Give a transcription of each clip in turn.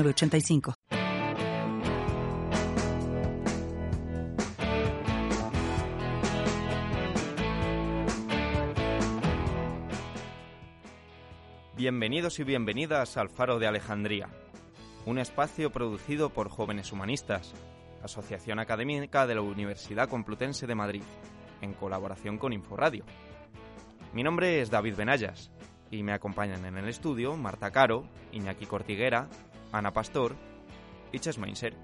85 Bienvenidos y bienvenidas al Faro de Alejandría, un espacio producido por jóvenes humanistas, Asociación Académica de la Universidad Complutense de Madrid, en colaboración con Inforadio. Mi nombre es David Benayas y me acompañan en el estudio Marta Caro, Iñaki Cortiguera, Ana Pastor y Chesmeinser.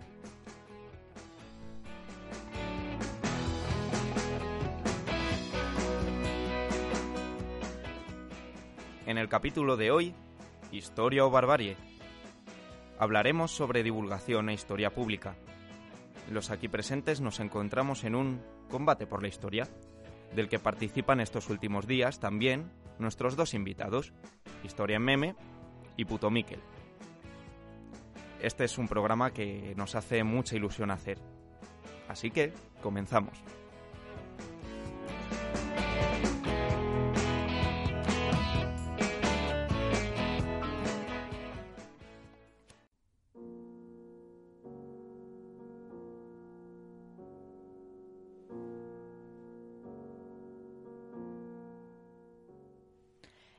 En el capítulo de hoy, Historia o Barbarie, hablaremos sobre divulgación e historia pública. Los aquí presentes nos encontramos en un combate por la historia, del que participan estos últimos días también nuestros dos invitados, Historia en Meme y Puto Miquel. Este es un programa que nos hace mucha ilusión hacer. Así que, comenzamos.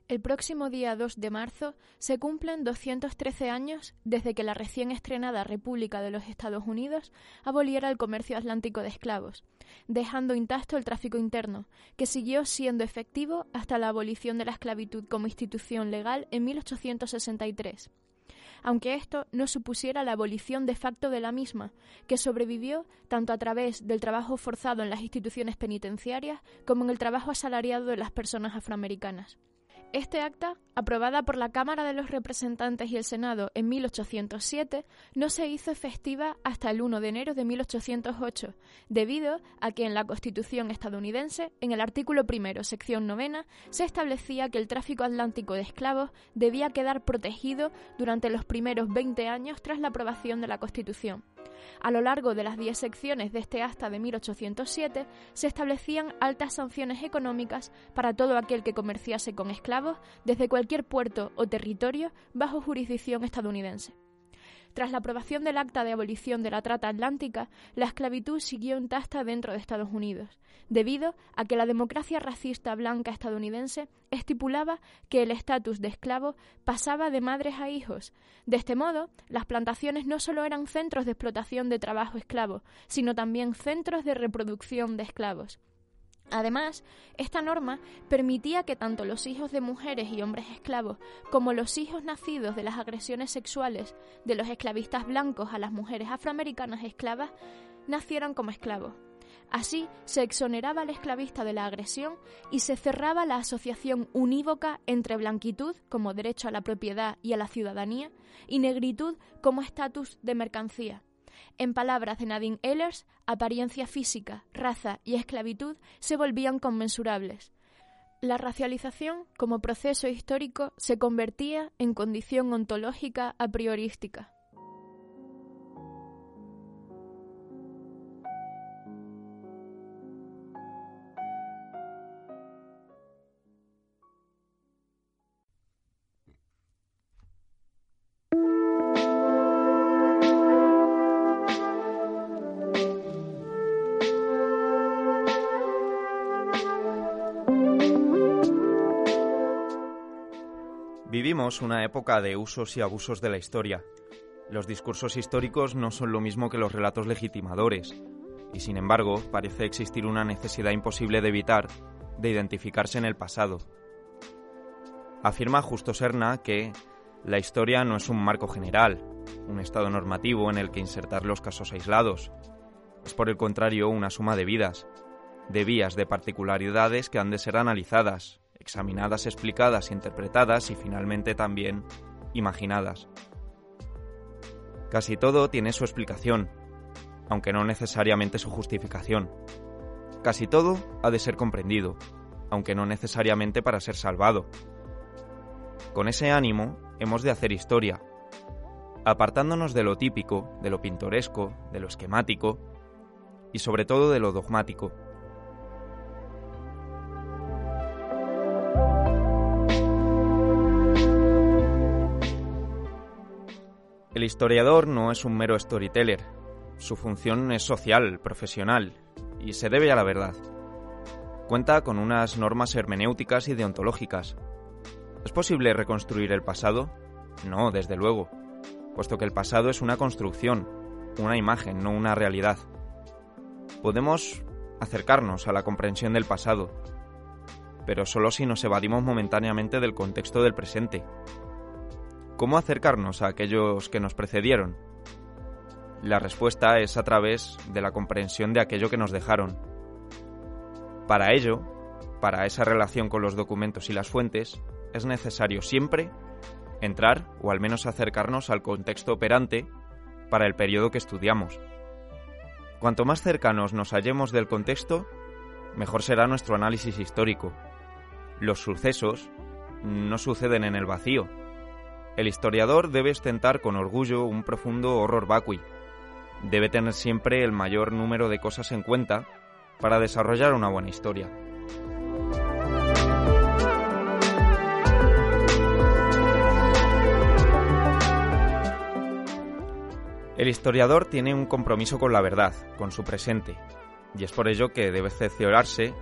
El próximo día 2 de marzo se cumplen 213 años desde que la recién estrenada República de los Estados Unidos aboliera el comercio atlántico de esclavos, dejando intacto el tráfico interno, que siguió siendo efectivo hasta la abolición de la esclavitud como institución legal en 1863 aunque esto no supusiera la abolición de facto de la misma, que sobrevivió tanto a través del trabajo forzado en las instituciones penitenciarias como en el trabajo asalariado de las personas afroamericanas. Este acta, aprobada por la Cámara de los Representantes y el Senado en 1807, no se hizo efectiva hasta el 1 de enero de 1808, debido a que en la Constitución estadounidense, en el artículo primero, sección novena, se establecía que el tráfico atlántico de esclavos debía quedar protegido durante los primeros 20 años tras la aprobación de la Constitución. A lo largo de las diez secciones de este acta de 1807 se establecían altas sanciones económicas para todo aquel que comerciase con esclavos desde cualquier puerto o territorio bajo jurisdicción estadounidense. Tras la aprobación del Acta de Abolición de la Trata Atlántica, la esclavitud siguió intacta dentro de Estados Unidos, debido a que la democracia racista blanca estadounidense estipulaba que el estatus de esclavo pasaba de madres a hijos. De este modo, las plantaciones no solo eran centros de explotación de trabajo esclavo, sino también centros de reproducción de esclavos. Además, esta norma permitía que tanto los hijos de mujeres y hombres esclavos como los hijos nacidos de las agresiones sexuales de los esclavistas blancos a las mujeres afroamericanas esclavas nacieran como esclavos. Así se exoneraba al esclavista de la agresión y se cerraba la asociación unívoca entre blanquitud como derecho a la propiedad y a la ciudadanía y negritud como estatus de mercancía. En palabras de Nadine Ehlers, apariencia física, raza y esclavitud se volvían conmensurables. La racialización, como proceso histórico, se convertía en condición ontológica a priorística. Una época de usos y abusos de la historia. Los discursos históricos no son lo mismo que los relatos legitimadores, y sin embargo parece existir una necesidad imposible de evitar de identificarse en el pasado. Afirma Justo Serna que la historia no es un marco general, un estado normativo en el que insertar los casos aislados. Es por el contrario una suma de vidas, de vías de particularidades que han de ser analizadas, examinadas, explicadas, interpretadas y finalmente también imaginadas. Casi todo tiene su explicación, aunque no necesariamente su justificación. Casi todo ha de ser comprendido, aunque no necesariamente para ser salvado. Con ese ánimo hemos de hacer historia, apartándonos de lo típico, de lo pintoresco, de lo esquemático y sobre todo de lo dogmático. El historiador no es un mero storyteller, su función es social, profesional, y se debe a la verdad. Cuenta con unas normas hermenéuticas y deontológicas. ¿Es posible reconstruir el pasado? No, desde luego, puesto que el pasado es una construcción, una imagen, no una realidad. Podemos acercarnos a la comprensión del pasado, pero solo si nos evadimos momentáneamente del contexto del presente. ¿Cómo acercarnos a aquellos que nos precedieron? La respuesta es a través de la comprensión de aquello que nos dejaron. Para ello, para esa relación con los documentos y las fuentes, es necesario siempre entrar o al menos acercarnos al contexto operante para el periodo que estudiamos. Cuanto más cercanos nos hallemos del contexto, mejor será nuestro análisis histórico. Los sucesos no suceden en el vacío. El historiador debe ostentar con orgullo un profundo horror vacui. Debe tener siempre el mayor número de cosas en cuenta para desarrollar una buena historia. El historiador tiene un compromiso con la verdad, con su presente, y es por ello que debe cerciorarse,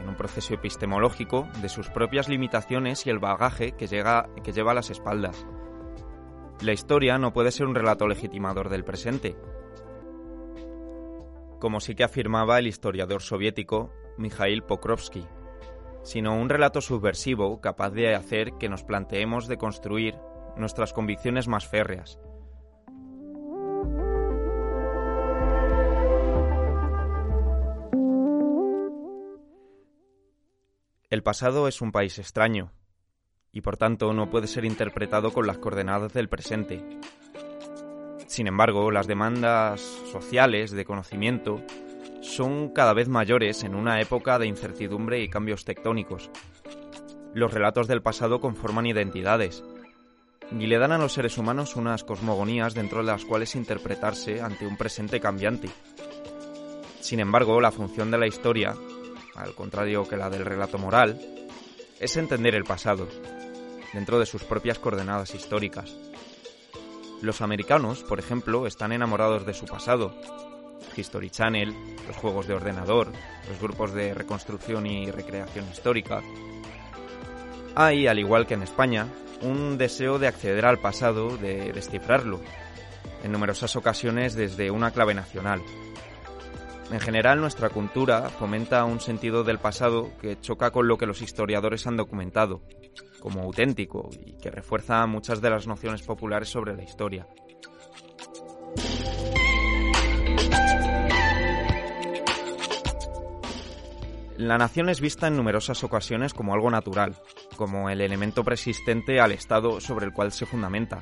en un proceso epistemológico, de sus propias limitaciones y el bagaje que, que lleva a las espaldas. La historia no puede ser un relato legitimador del presente, como sí que afirmaba el historiador soviético Mikhail Pokrovsky, sino un relato subversivo capaz de hacer que nos planteemos de construir nuestras convicciones más férreas, El pasado es un país extraño, y por tanto no puede ser interpretado con las coordenadas del presente. Sin embargo, las demandas sociales de conocimiento son cada vez mayores en una época de incertidumbre y cambios tectónicos. Los relatos del pasado conforman identidades y le dan a los seres humanos unas cosmogonías dentro de las cuales interpretarse ante un presente cambiante. Sin embargo, la función de la historia al contrario que la del relato moral, es entender el pasado, dentro de sus propias coordenadas históricas. Los americanos, por ejemplo, están enamorados de su pasado. History Channel, los juegos de ordenador, los grupos de reconstrucción y recreación histórica. Hay, al igual que en España, un deseo de acceder al pasado, de descifrarlo, en numerosas ocasiones desde una clave nacional, en general, nuestra cultura fomenta un sentido del pasado que choca con lo que los historiadores han documentado, como auténtico y que refuerza muchas de las nociones populares sobre la historia. La nación es vista en numerosas ocasiones como algo natural, como el elemento persistente al Estado sobre el cual se fundamenta.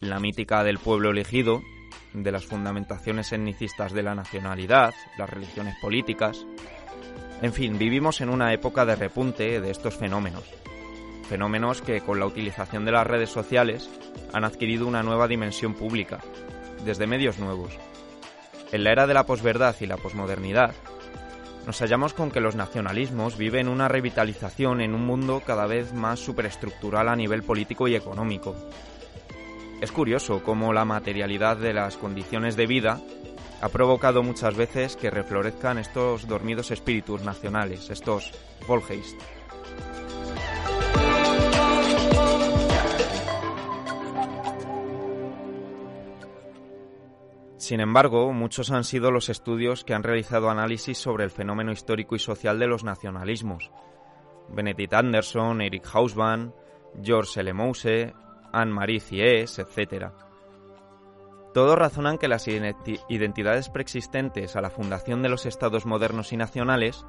La mítica del pueblo elegido de las fundamentaciones etnicistas de la nacionalidad, las religiones políticas. En fin, vivimos en una época de repunte de estos fenómenos. Fenómenos que con la utilización de las redes sociales han adquirido una nueva dimensión pública, desde medios nuevos. En la era de la posverdad y la posmodernidad, nos hallamos con que los nacionalismos viven una revitalización en un mundo cada vez más superestructural a nivel político y económico, es curioso cómo la materialidad de las condiciones de vida ha provocado muchas veces que reflorezcan estos dormidos espíritus nacionales, estos Volgeist. Sin embargo, muchos han sido los estudios que han realizado análisis sobre el fenómeno histórico y social de los nacionalismos. Benedict Anderson, Eric Hausmann, George L. Mouse, Anne-Marie Thies, etc. Todos razonan que las identidades preexistentes a la fundación de los estados modernos y nacionales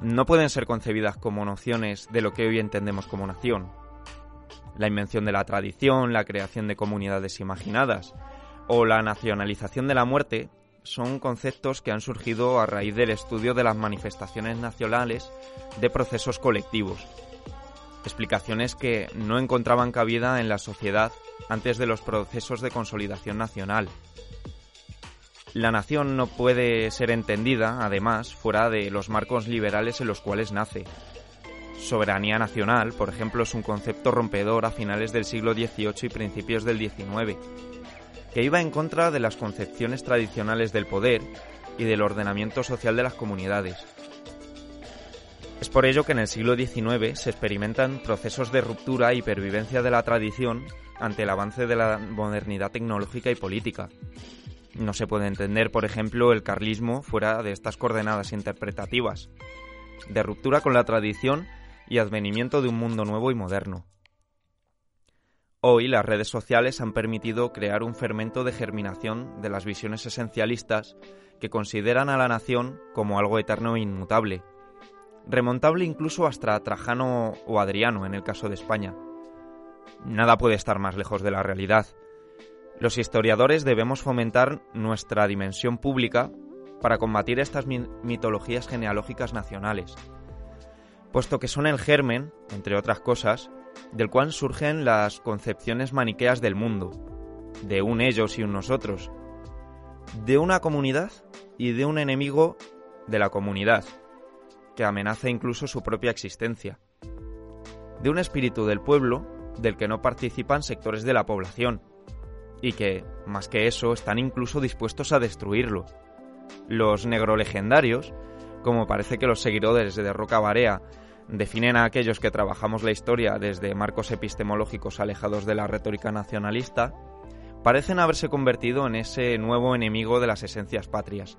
no pueden ser concebidas como nociones de lo que hoy entendemos como nación. La invención de la tradición, la creación de comunidades imaginadas o la nacionalización de la muerte son conceptos que han surgido a raíz del estudio de las manifestaciones nacionales de procesos colectivos. Explicaciones que no encontraban cabida en la sociedad antes de los procesos de consolidación nacional. La nación no puede ser entendida, además, fuera de los marcos liberales en los cuales nace. Soberanía nacional, por ejemplo, es un concepto rompedor a finales del siglo XVIII y principios del XIX que iba en contra de las concepciones tradicionales del poder y del ordenamiento social de las comunidades. Es por ello que en el siglo XIX se experimentan procesos de ruptura y pervivencia de la tradición ante el avance de la modernidad tecnológica y política. No se puede entender, por ejemplo, el carlismo fuera de estas coordenadas interpretativas, de ruptura con la tradición y advenimiento de un mundo nuevo y moderno. Hoy las redes sociales han permitido crear un fermento de germinación de las visiones esencialistas que consideran a la nación como algo eterno e inmutable, remontable incluso hasta Trajano o Adriano en el caso de España. Nada puede estar más lejos de la realidad. Los historiadores debemos fomentar nuestra dimensión pública para combatir estas mitologías genealógicas nacionales, puesto que son el germen, entre otras cosas, del cual surgen las concepciones maniqueas del mundo, de un ellos y un nosotros, de una comunidad y de un enemigo de la comunidad, que amenaza incluso su propia existencia, de un espíritu del pueblo del que no participan sectores de la población, y que, más que eso, están incluso dispuestos a destruirlo. Los negrolegendarios, como parece que los seguidores de Roca Barea definen a aquellos que trabajamos la historia desde marcos epistemológicos alejados de la retórica nacionalista, parecen haberse convertido en ese nuevo enemigo de las esencias patrias.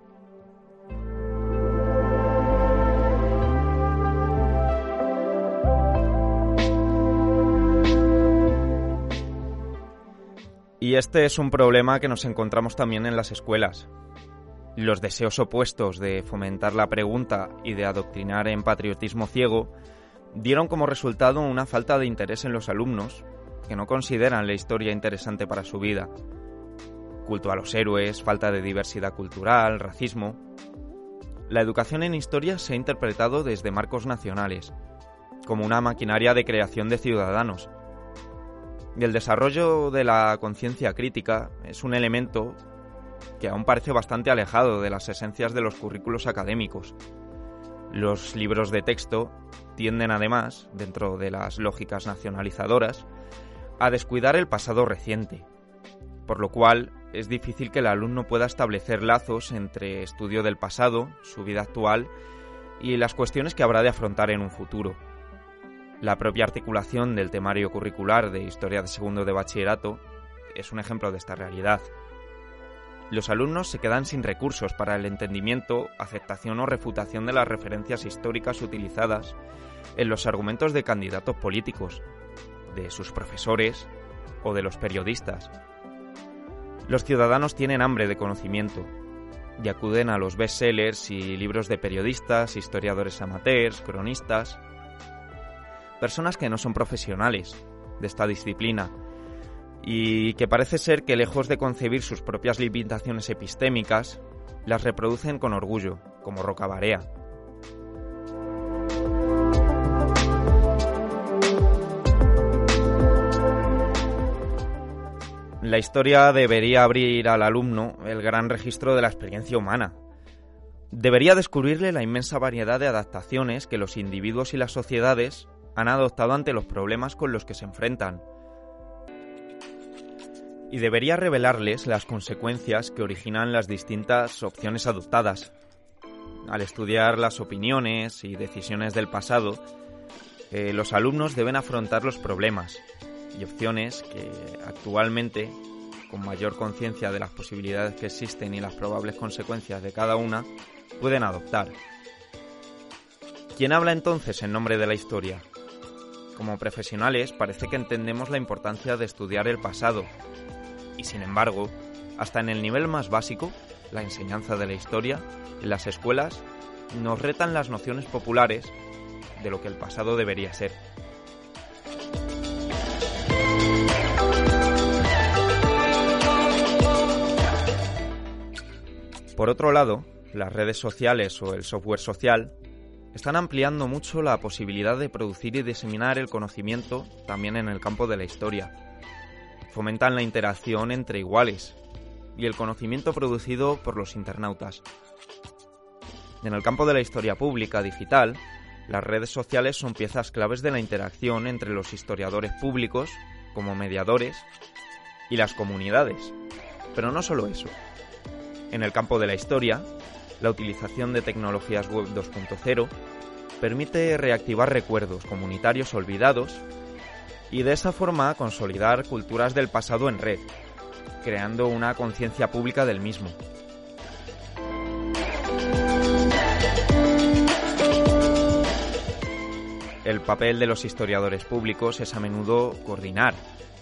Y este es un problema que nos encontramos también en las escuelas. Los deseos opuestos de fomentar la pregunta y de adoctrinar en patriotismo ciego dieron como resultado una falta de interés en los alumnos, que no consideran la historia interesante para su vida. Culto a los héroes, falta de diversidad cultural, racismo. La educación en historia se ha interpretado desde marcos nacionales, como una maquinaria de creación de ciudadanos. Y el desarrollo de la conciencia crítica es un elemento que aún parece bastante alejado de las esencias de los currículos académicos. Los libros de texto tienden además, dentro de las lógicas nacionalizadoras, a descuidar el pasado reciente, por lo cual es difícil que el alumno pueda establecer lazos entre estudio del pasado, su vida actual y las cuestiones que habrá de afrontar en un futuro. La propia articulación del temario curricular de Historia de Segundo de Bachillerato es un ejemplo de esta realidad los alumnos se quedan sin recursos para el entendimiento, aceptación o refutación de las referencias históricas utilizadas en los argumentos de candidatos políticos, de sus profesores o de los periodistas. Los ciudadanos tienen hambre de conocimiento y acuden a los bestsellers y libros de periodistas, historiadores amateurs, cronistas, personas que no son profesionales de esta disciplina y que parece ser que lejos de concebir sus propias limitaciones epistémicas, las reproducen con orgullo, como Rocabarea. La historia debería abrir al alumno el gran registro de la experiencia humana. Debería descubrirle la inmensa variedad de adaptaciones que los individuos y las sociedades han adoptado ante los problemas con los que se enfrentan, y debería revelarles las consecuencias que originan las distintas opciones adoptadas. Al estudiar las opiniones y decisiones del pasado, eh, los alumnos deben afrontar los problemas y opciones que actualmente, con mayor conciencia de las posibilidades que existen y las probables consecuencias de cada una, pueden adoptar. ¿Quién habla entonces en nombre de la historia? Como profesionales parece que entendemos la importancia de estudiar el pasado y sin embargo, hasta en el nivel más básico, la enseñanza de la historia, en las escuelas, nos retan las nociones populares de lo que el pasado debería ser. Por otro lado, las redes sociales o el software social están ampliando mucho la posibilidad de producir y diseminar el conocimiento también en el campo de la historia. Fomentan la interacción entre iguales y el conocimiento producido por los internautas. En el campo de la historia pública digital, las redes sociales son piezas claves de la interacción entre los historiadores públicos, como mediadores, y las comunidades. Pero no solo eso. En el campo de la historia, la utilización de tecnologías web 2.0 permite reactivar recuerdos comunitarios olvidados y de esa forma consolidar culturas del pasado en red, creando una conciencia pública del mismo. El papel de los historiadores públicos es a menudo coordinar,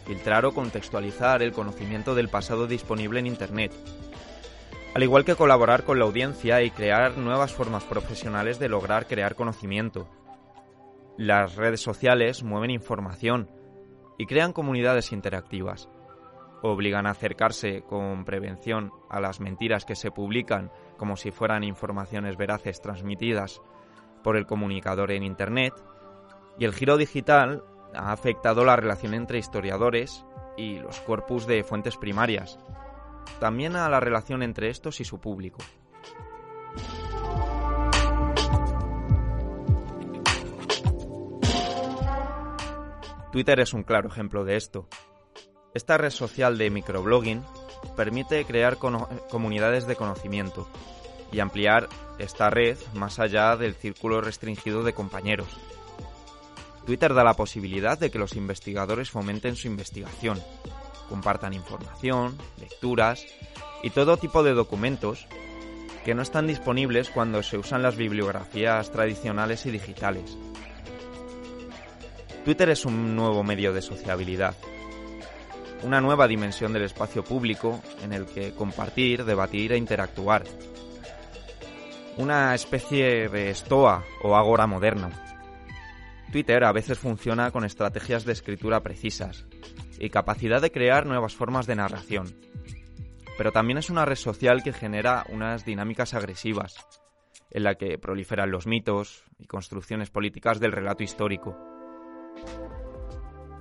filtrar o contextualizar el conocimiento del pasado disponible en Internet, al igual que colaborar con la audiencia y crear nuevas formas profesionales de lograr crear conocimiento. Las redes sociales mueven información y crean comunidades interactivas. Obligan a acercarse con prevención a las mentiras que se publican como si fueran informaciones veraces transmitidas por el comunicador en Internet. Y el giro digital ha afectado la relación entre historiadores y los corpus de fuentes primarias, también a la relación entre estos y su público. Twitter es un claro ejemplo de esto. Esta red social de microblogging permite crear comunidades de conocimiento y ampliar esta red más allá del círculo restringido de compañeros. Twitter da la posibilidad de que los investigadores fomenten su investigación, compartan información, lecturas y todo tipo de documentos que no están disponibles cuando se usan las bibliografías tradicionales y digitales. Twitter es un nuevo medio de sociabilidad, una nueva dimensión del espacio público en el que compartir, debatir e interactuar. Una especie de estoa o agora moderna. Twitter a veces funciona con estrategias de escritura precisas, y capacidad de crear nuevas formas de narración. Pero también es una red social que genera unas dinámicas agresivas, en la que proliferan los mitos y construcciones políticas del relato histórico.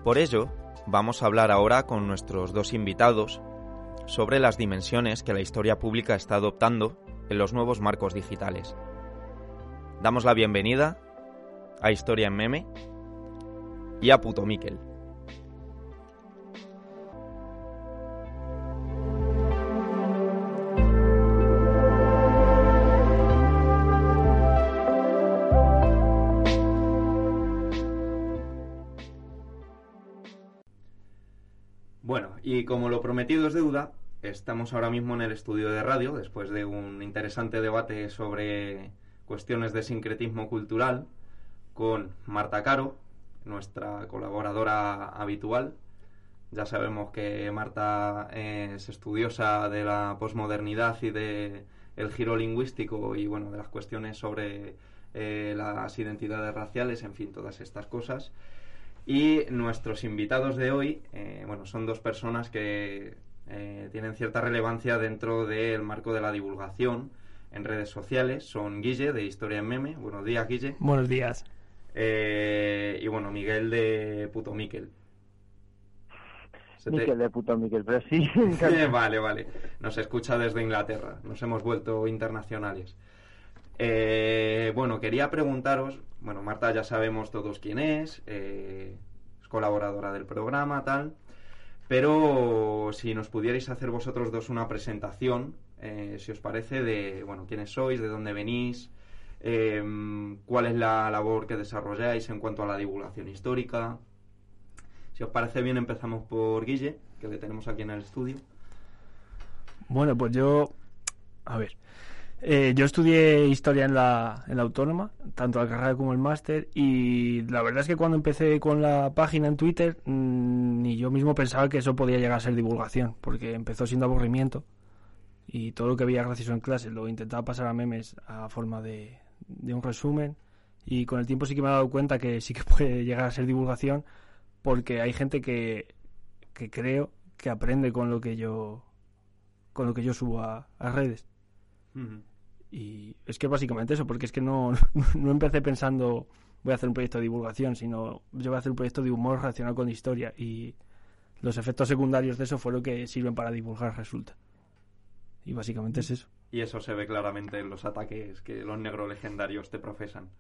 Por ello, vamos a hablar ahora con nuestros dos invitados sobre las dimensiones que la historia pública está adoptando en los nuevos marcos digitales. Damos la bienvenida a Historia en Meme y a Puto Miquel. Y como lo prometido es deuda, estamos ahora mismo en el estudio de radio, después de un interesante debate sobre cuestiones de sincretismo cultural, con Marta Caro, nuestra colaboradora habitual. Ya sabemos que Marta es estudiosa de la posmodernidad y de el giro lingüístico y bueno de las cuestiones sobre eh, las identidades raciales, en fin, todas estas cosas. Y nuestros invitados de hoy, eh, bueno, son dos personas que eh, tienen cierta relevancia dentro del marco de la divulgación en redes sociales. Son Guille, de Historia en Meme. Buenos días, Guille. Buenos días. Eh, y bueno, Miguel de Puto Miquel. Miquel de Puto Miquel, pero sí. vale, vale. Nos escucha desde Inglaterra. Nos hemos vuelto internacionales. Eh, bueno, quería preguntaros, bueno, Marta ya sabemos todos quién es, eh, es colaboradora del programa, tal, pero si nos pudierais hacer vosotros dos una presentación, eh, si os parece, de, bueno, quiénes sois, de dónde venís, em, cuál es la labor que desarrolláis en cuanto a la divulgación histórica. Si os parece bien, empezamos por Guille, que le tenemos aquí en el estudio. Bueno, pues yo, a ver, eh, yo estudié historia en la, en la autónoma, tanto la carrera como el máster, y la verdad es que cuando empecé con la página en Twitter, mm, ni yo mismo pensaba que eso podía llegar a ser divulgación, porque empezó siendo aburrimiento, y todo lo que veía gracioso en clase lo intentaba pasar a memes a forma de, de un resumen, y con el tiempo sí que me he dado cuenta que sí que puede llegar a ser divulgación, porque hay gente que, que creo que aprende con lo que yo con lo que yo subo a redes. Y es que básicamente eso, porque es que no, no empecé pensando voy a hacer un proyecto de divulgación, sino yo voy a hacer un proyecto de humor relacionado con historia y los efectos secundarios de eso fueron que sirven para divulgar, resulta. Y básicamente es eso. Y eso se ve claramente en los ataques que los negros legendarios te profesan.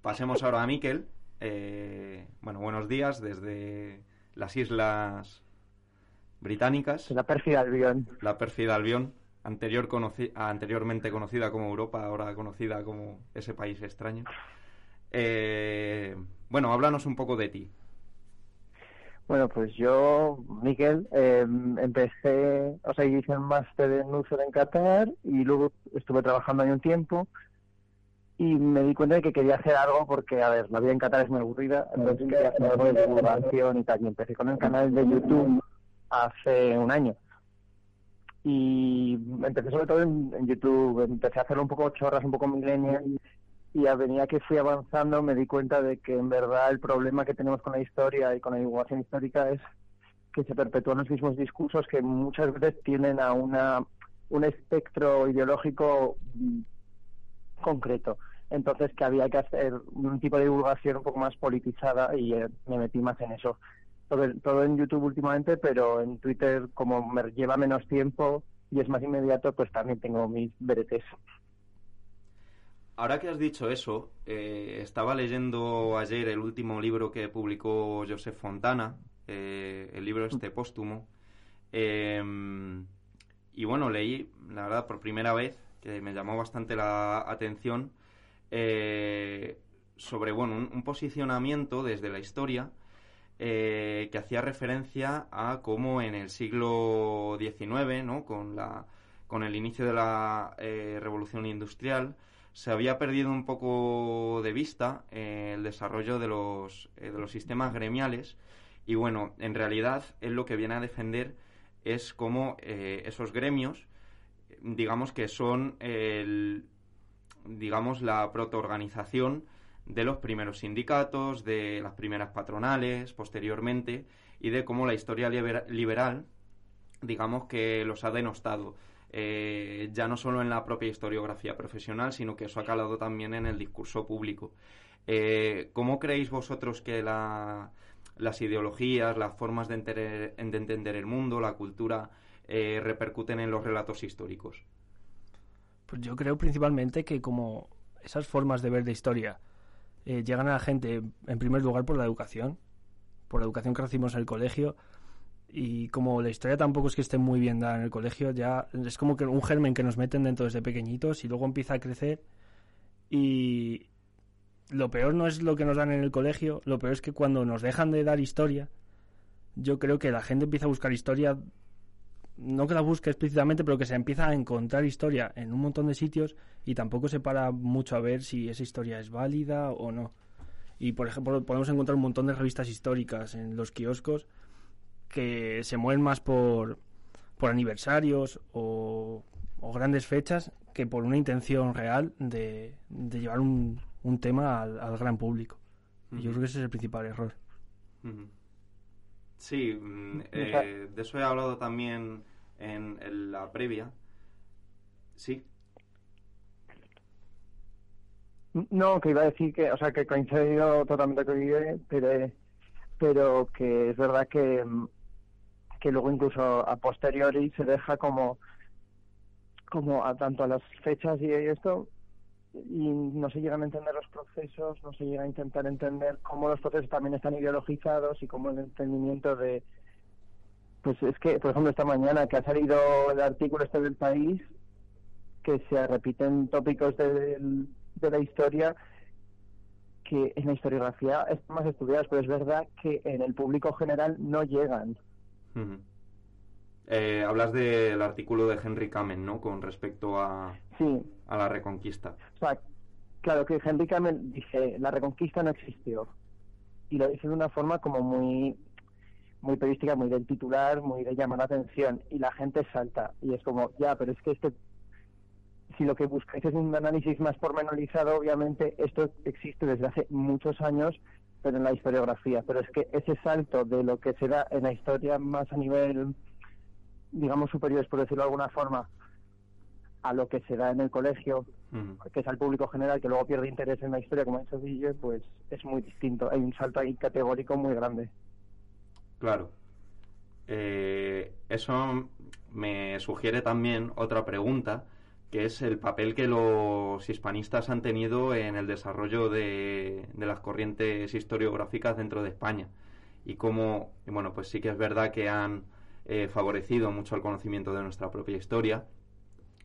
Pasemos ahora a Miquel. Eh, bueno, buenos días desde las Islas Británicas. La pérfida Albión. La pérfida Albión, anterior anteriormente conocida como Europa, ahora conocida como ese país extraño. Eh, bueno, háblanos un poco de ti. Bueno, pues yo, Miguel, em, empecé, o sea, hice un máster en Uso en Qatar y luego estuve trabajando ahí un tiempo y me di cuenta de que quería hacer algo porque, a ver, la vida en Qatar es muy aburrida, entonces quería hacer algo de divulgación y tal. Y empecé con el canal de YouTube hace un año. Y empecé sobre todo en, YouTube, empecé a hacerlo un poco chorras, un poco millennial y a medida que fui avanzando me di cuenta de que en verdad el problema que tenemos con la historia y con la divulgación histórica es que se perpetúan los mismos discursos que muchas veces tienen a una un espectro ideológico concreto. Entonces que había que hacer un tipo de divulgación un poco más politizada y eh, me metí más en eso. Todo, en YouTube últimamente, pero en Twitter como me lleva menos tiempo y es más inmediato, pues también tengo mis veretes. Ahora que has dicho eso, eh, estaba leyendo ayer el último libro que publicó Joseph Fontana, eh, el libro este póstumo, em, y bueno, leí, la verdad, por primera vez, que me llamó bastante la atención, eh, sobre, bueno, un, posicionamiento desde la historia que hacía referencia a cómo en el siglo XIX, ¿no? con, la, con el inicio de la revolución industrial, se había perdido un poco de vista eh, el desarrollo de los, eh, de los sistemas gremiales y bueno, en realidad él lo que viene a defender es como eh, esos gremios, digamos que son el, digamos la protoorganización de los primeros sindicatos, de las primeras patronales, posteriormente, y de cómo la historia liberal, digamos que los ha denostado. Eh, ya no solo en la propia historiografía profesional, sino que eso ha calado también en el discurso público. Eh, ¿Cómo creéis vosotros que las ideologías, las formas de, entender el mundo, la cultura, eh, repercuten en los relatos históricos? Pues yo creo principalmente que como esas formas de ver de historia llegan a la gente en primer lugar por la educación, por la educación que recibimos en el colegio, y como la historia tampoco es que esté muy bien dada en el colegio, ya es como que un germen que nos meten dentro desde pequeñitos y luego empieza a crecer. Y lo peor no es lo que nos dan en el colegio, lo peor es que cuando nos dejan de dar historia, yo creo que la gente empieza a buscar historia, no que la busque explícitamente, pero que se empieza a encontrar historia en un montón de sitios y tampoco se para mucho a ver si esa historia es válida o no. Y por ejemplo, podemos encontrar un montón de revistas históricas en los kioscos que se mueven más por, por aniversarios o, grandes fechas que por una intención real de, de llevar un, un tema al, gran público. Y yo creo que ese es el principal error. Sí, mm, eh, de eso he hablado también en, la previa. Sí. No, que iba a decir que, o sea, que coincido totalmente con Guille, pero, pero que es verdad que que luego incluso a posteriori se deja como como a tanto a las fechas y esto y no se llegan a entender los procesos, no se llega a intentar entender cómo los procesos también están ideologizados y cómo el entendimiento de pues es que por ejemplo esta mañana que ha salido el artículo este del país que se repiten tópicos de, de la historia que en la historiografía están más estudiados, pero es verdad que en el público general no llegan. Eh, hablas del artículo de Henry Kamen, ¿no? Con respecto a, a la reconquista. claro que Henry Kamen dice, la reconquista no existió. Y lo dice de una forma como muy muy periodística, muy del titular, muy de llamar la atención. Y la gente salta. Y es como, ya, pero es que este si lo que buscáis es un análisis más pormenorizado, obviamente esto existe desde hace muchos años pero en la historiografía. Pero es que ese salto de lo que se da en la historia más a nivel, digamos, superior, por decirlo de alguna forma, a lo que se da en el colegio, que es al público general, que luego pierde interés en la historia, como ha dicho Guille, pues es muy distinto. Hay un salto ahí categórico muy grande. Claro. Eh, eso me sugiere también otra pregunta, que es el papel que los hispanistas han tenido en el desarrollo de, de las corrientes historiográficas dentro de España. Y cómo, y bueno, pues sí que es verdad que han eh, favorecido mucho el conocimiento de nuestra propia historia,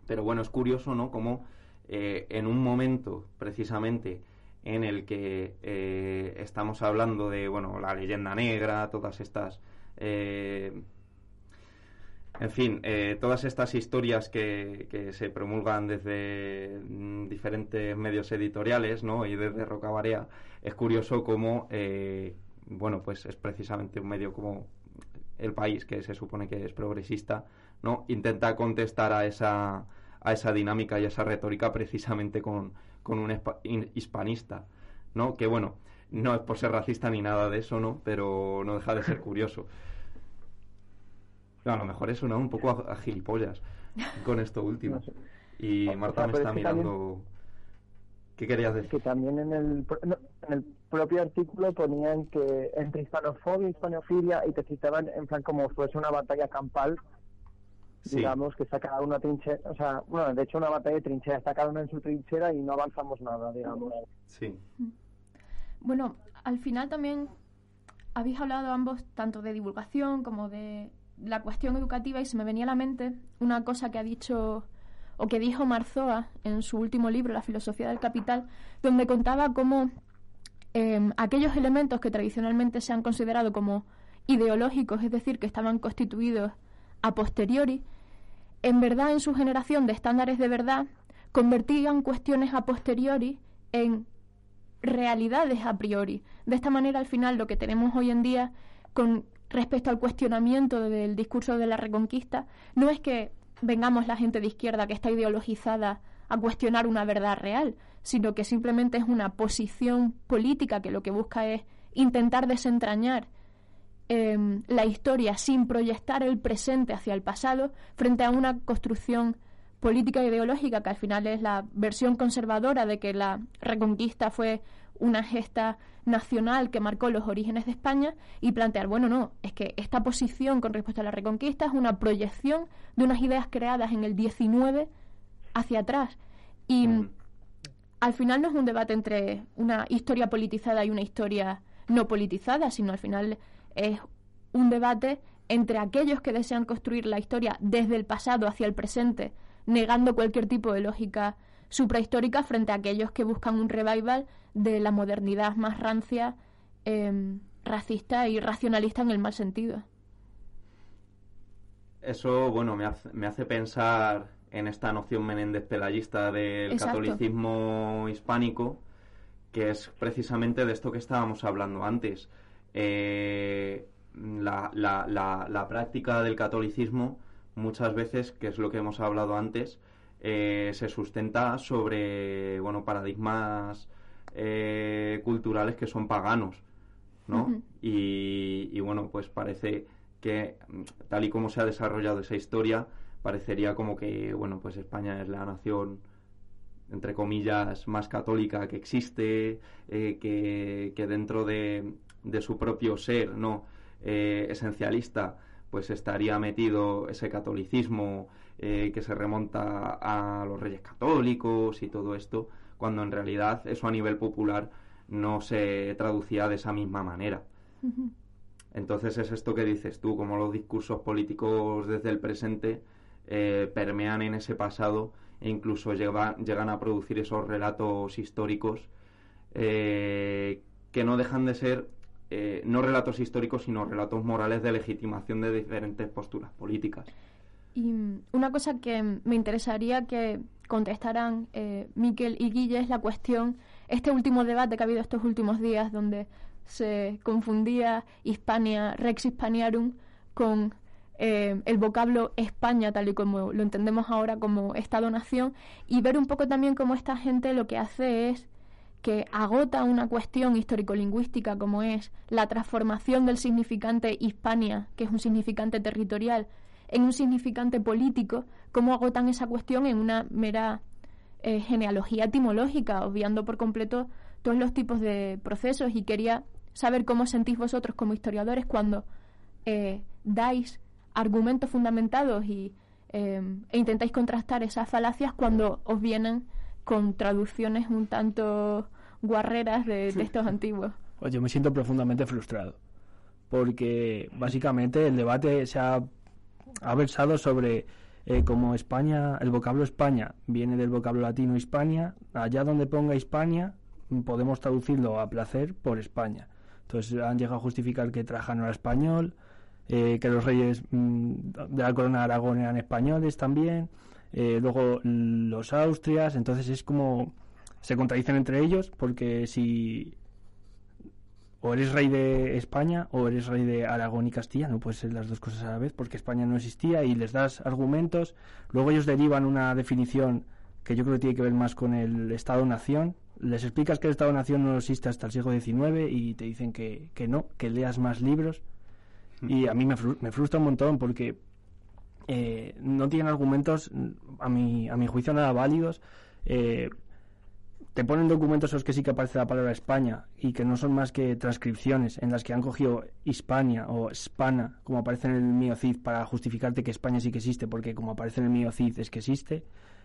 pero bueno, es curioso, ¿no? Cómo eh, en un momento, precisamente, en el que eh, estamos hablando de, bueno, la leyenda negra, todas estas... eh, en fin, eh, todas estas historias que, que se promulgan desde mm, diferentes medios editoriales, ¿no? Y desde Rocabarea, es curioso cómo, bueno, pues es precisamente un medio como El País, que se supone que es progresista, ¿no? Intenta contestar a esa, a esa dinámica y a esa retórica precisamente con, con un hispanista, ¿no? Que bueno, no es por ser racista ni nada de eso, ¿no? Pero no deja de ser curioso. A lo mejor he sonado un poco a, a gilipollas con esto último. No sé. Y O Marta sea, me está es que mirando... ¿Qué querías que decir? también en el, no, en el propio artículo ponían que entre hispanofobia y hispanofilia y te citaban en plan como fuese una batalla campal, Sí. digamos, que está cada una trinchera, o sea, bueno, de hecho una batalla de trinchera, está cada una en su trinchera y no avanzamos nada, digamos. Sí. Bueno, al final también habéis hablado ambos tanto de divulgación como de la cuestión educativa y se me venía a la mente una cosa que ha dicho o que dijo Marzoa en su último libro, La filosofía del capital, donde contaba cómo eh, aquellos elementos que tradicionalmente se han considerado como ideológicos, es decir, que estaban constituidos a posteriori, en verdad en su generación de estándares de verdad, convertían cuestiones a posteriori en realidades a priori. De esta manera, al final, lo que tenemos hoy en día con respecto al cuestionamiento del discurso de la reconquista no es que vengamos la gente de izquierda que está ideologizada a cuestionar una verdad real, sino que simplemente es una posición política que lo que busca es intentar desentrañar eh, la historia sin proyectar el presente hacia el pasado frente a una construcción política e ideológica que al final es la versión conservadora de que la reconquista fue una gesta nacional que marcó los orígenes de España y plantear, bueno, no, es que esta posición con respecto a la reconquista es una proyección de unas ideas creadas en el 19 hacia atrás. Y Mm. al final no es un debate entre una historia politizada y una historia no politizada, sino al final es un debate entre aquellos que desean construir la historia desde el pasado hacia el presente, negando cualquier tipo de lógica suprahistórica frente a aquellos que buscan un revival de la modernidad más rancia, em, racista y racionalista en el mal sentido. Eso, bueno, me hace, me hace pensar en esta noción Menéndez pelayista del Exacto. catolicismo hispánico, que es precisamente de esto que estábamos hablando antes. Eh, la, la- la- la práctica del catolicismo, muchas veces, que es lo que hemos hablado antes, eh, se sustenta sobre bueno paradigmas eh, culturales que son paganos, ¿no? Y, y, bueno, pues parece que mm, tal y como se ha desarrollado esa historia, parecería como que bueno, pues España es la nación entre comillas más católica que existe, eh, que, que dentro de, de su propio ser, ¿no? Eh, esencialista, pues estaría metido ese catolicismo eh, que se remonta a los reyes católicos y todo esto, cuando en realidad eso a nivel popular no se traducía de esa misma manera. Entonces es esto que dices tú, como los discursos políticos desde el presente eh, permean en ese pasado e incluso lleva- llegan a producir esos relatos históricos eh, que no dejan de ser eh, no relatos históricos, sino relatos morales de legitimación de diferentes posturas políticas. Y mm, una cosa que me interesaría que contestaran eh, Miquel y Guille es la cuestión, este último debate que ha habido estos últimos días donde se confundía Hispania, Rex Hispaniarum con eh, el vocablo España tal y como lo entendemos ahora como Estado-nación y ver un poco también cómo esta gente lo que hace es que agota una cuestión histórico-lingüística como es la transformación del significante Hispania, que es un significante territorial, en un significante político, cómo agotan esa cuestión en una mera eh, genealogía etimológica, obviando por completo todos los tipos de procesos y quería saber cómo sentís vosotros como historiadores cuando eh, dais argumentos fundamentados y, eh, e intentáis contrastar esas falacias cuando os vienen con traducciones un tanto guarreras de, estos antiguos. Pues yo me siento profundamente frustrado, porque básicamente el debate se ha, ha versado sobre eh, como España, el vocablo España viene del vocablo latino Hispania, allá donde ponga Hispania podemos traducirlo a placer por España. Entonces han llegado a justificar que Trajano era español, eh, que los reyes mm, de la corona de Aragón eran españoles también, eh, luego los Austrias, entonces es como se contradicen entre ellos porque si o eres rey de España o eres rey de Aragón y Castilla, no puedes ser las dos cosas a la vez porque España no existía y les das argumentos, luego ellos derivan una definición que yo creo que tiene que ver más con el Estado-Nación, les explicas que el Estado-Nación no existe hasta el siglo XIX y te dicen que, que no, que leas más libros. Y a mí me, me frustra un montón porque eh, no tienen argumentos, a mi, a mi juicio, nada válidos. Eh, te ponen documentos en que sí que aparece la palabra España y que no son más que transcripciones en las que han cogido Hispania o Spana, como aparece en el mío Cid, para justificarte que España sí que existe, porque como aparece en el mío Cid es que existe.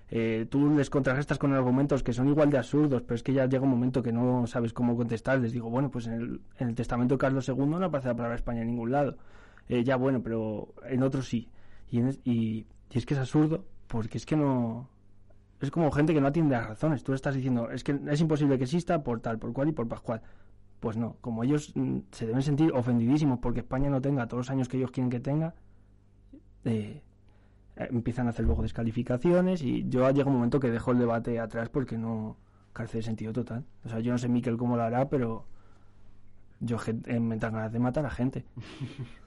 Eh, tú les contragestas con argumentos que son igual de absurdos, pero es que ya llega un momento que no sabes cómo contestar. Les digo, bueno, pues en el, en testamento de Carlos II no aparece la palabra España en ningún lado. ya bueno, pero en otros sí. Y, es que es absurdo, porque es que no... Es como gente que no atiende las razones. Tú estás diciendo, es que es imposible que exista por tal, por cual y por pascual. Pues no, como ellos mm, se deben sentir ofendidísimos porque España no tenga todos los años que ellos quieren que tenga, eh, empiezan a hacer luego descalificaciones y yo llega un momento que dejo el debate atrás porque no carece de sentido total. O sea, yo no sé Miquel cómo lo hará, pero yo eh, me dan ganas de matar a gente.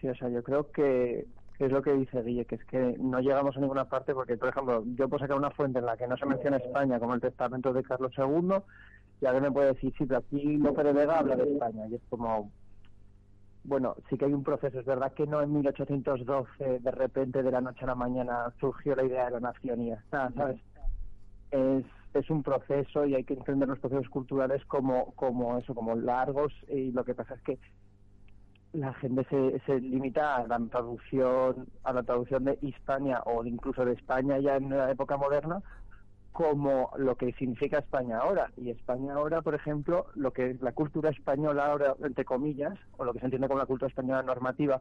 Sí, o sea, yo creo que es lo que dice Guille, que es que no llegamos a ninguna parte porque, por ejemplo, yo puedo sacar una fuente en la que no se menciona España como el testamento de Carlos II y alguien me puede decir, sí, pero aquí López de Vega habla de España y es como, bueno, sí que hay un proceso, es verdad que no en 1812 de repente de la noche a la mañana surgió la idea de la nación y ya está, ¿sabes? Es, es un proceso y hay que entender los procesos culturales como, como eso, como largos y lo que pasa es que la gente se, se limita a la traducción a la traducción de Hispania o incluso de España ya en la época moderna como lo que significa España ahora. Y España ahora por ejemplo lo que es la cultura española ahora entre comillas o lo que se entiende como la cultura española normativa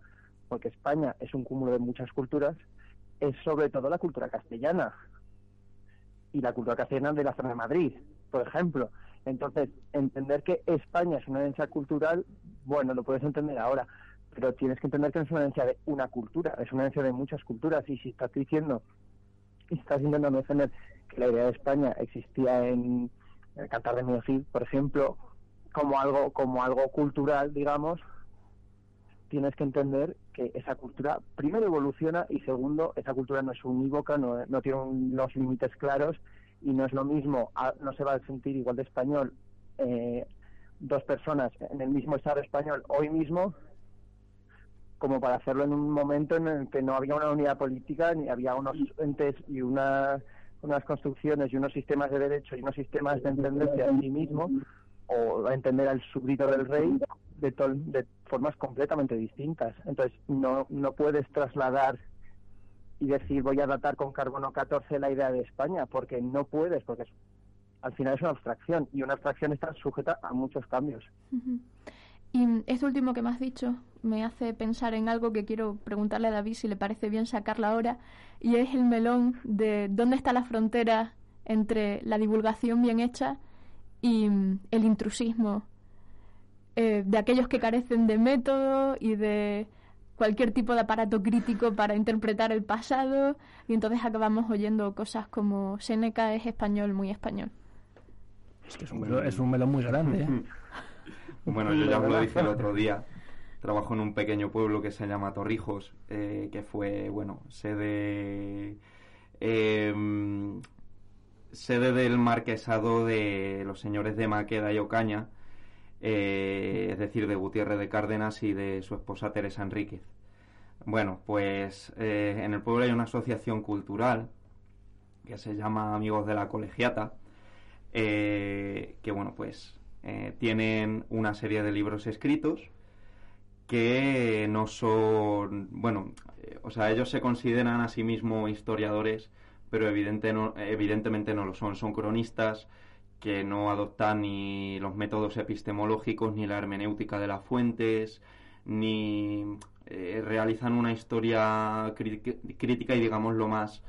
porque España es un cúmulo de muchas culturas es sobre todo la cultura castellana y la cultura castellana de la zona de Madrid por ejemplo entonces, entender que España es una herencia cultural, bueno, lo puedes entender ahora, pero tienes que entender que no es una herencia de una cultura, es una herencia de muchas culturas. Y si estás diciendo, y estás intentando defender que la idea de España existía en el Cantar de Miocid, por ejemplo, como algo, como algo cultural, digamos, tienes que entender que esa cultura, primero, evoluciona y segundo, esa cultura no es unívoca, no, no tiene los límites claros y no es lo mismo, no se va a sentir igual de español eh, dos personas en el mismo estado español hoy mismo como para hacerlo en un momento en el que no había una unidad política ni había unos entes y unas construcciones y unos sistemas de derecho y unos sistemas de entenderse a sí mismo o entender al súbdito del rey de, de formas completamente distintas. Entonces no, no puedes trasladar y decir voy a datar con carbono 14 la idea de España, porque no puedes, porque al final es una abstracción y una abstracción está sujeta a muchos cambios. Y este último que me has dicho me hace pensar en algo que quiero preguntarle a David si le parece bien sacarla ahora, y es el melón de dónde está la frontera entre la divulgación bien hecha y mm, el intrusismo eh, de aquellos que carecen de método y de cualquier tipo de aparato crítico para interpretar el pasado y entonces acabamos oyendo cosas como Seneca es español, muy español. Es que es un melón, es un melón muy grande. ¿eh? bueno, yo ya os lo dije el otro día. Trabajo en un pequeño pueblo que se llama Torrijos, eh, que fue, bueno, sede... Em, sede del marquesado de los señores de Maqueda y Ocaña, eh, es decir, de Gutiérrez de Cárdenas y de su esposa Teresa Enríquez. Bueno, pues eh, en el pueblo hay una asociación cultural que se llama Amigos de la Colegiata, eh, que bueno, pues tienen una serie de libros escritos que no son, bueno, o sea, ellos se consideran a sí mismos historiadores, pero evidentemente no lo son, son cronistas que no adoptan ni los métodos epistemológicos, ni la hermenéutica de las fuentes, ni eh, realizan una historia crítica y digamos lo más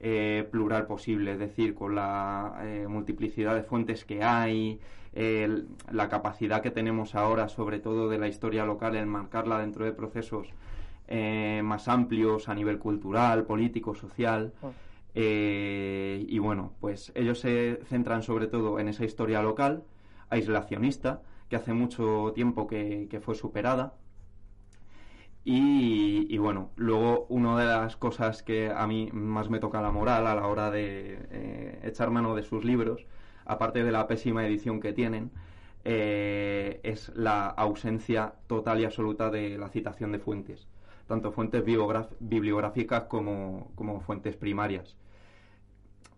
eh, plural posible, es decir, con la eh, multiplicidad de fuentes que hay, la capacidad que tenemos ahora, sobre todo de la historia local, en marcarla dentro de procesos más amplios a nivel cultural, político, social. Ah. y bueno, pues ellos se centran sobre todo en esa historia local, aislacionista, que hace mucho tiempo que fue superada y, bueno, luego una de las cosas que a mí más me toca la moral a la hora de eh, echar mano de sus libros, aparte de la pésima edición que tienen, eh, es la ausencia total y absoluta de la citación de fuentes, tanto fuentes bibliográficas como, fuentes primarias.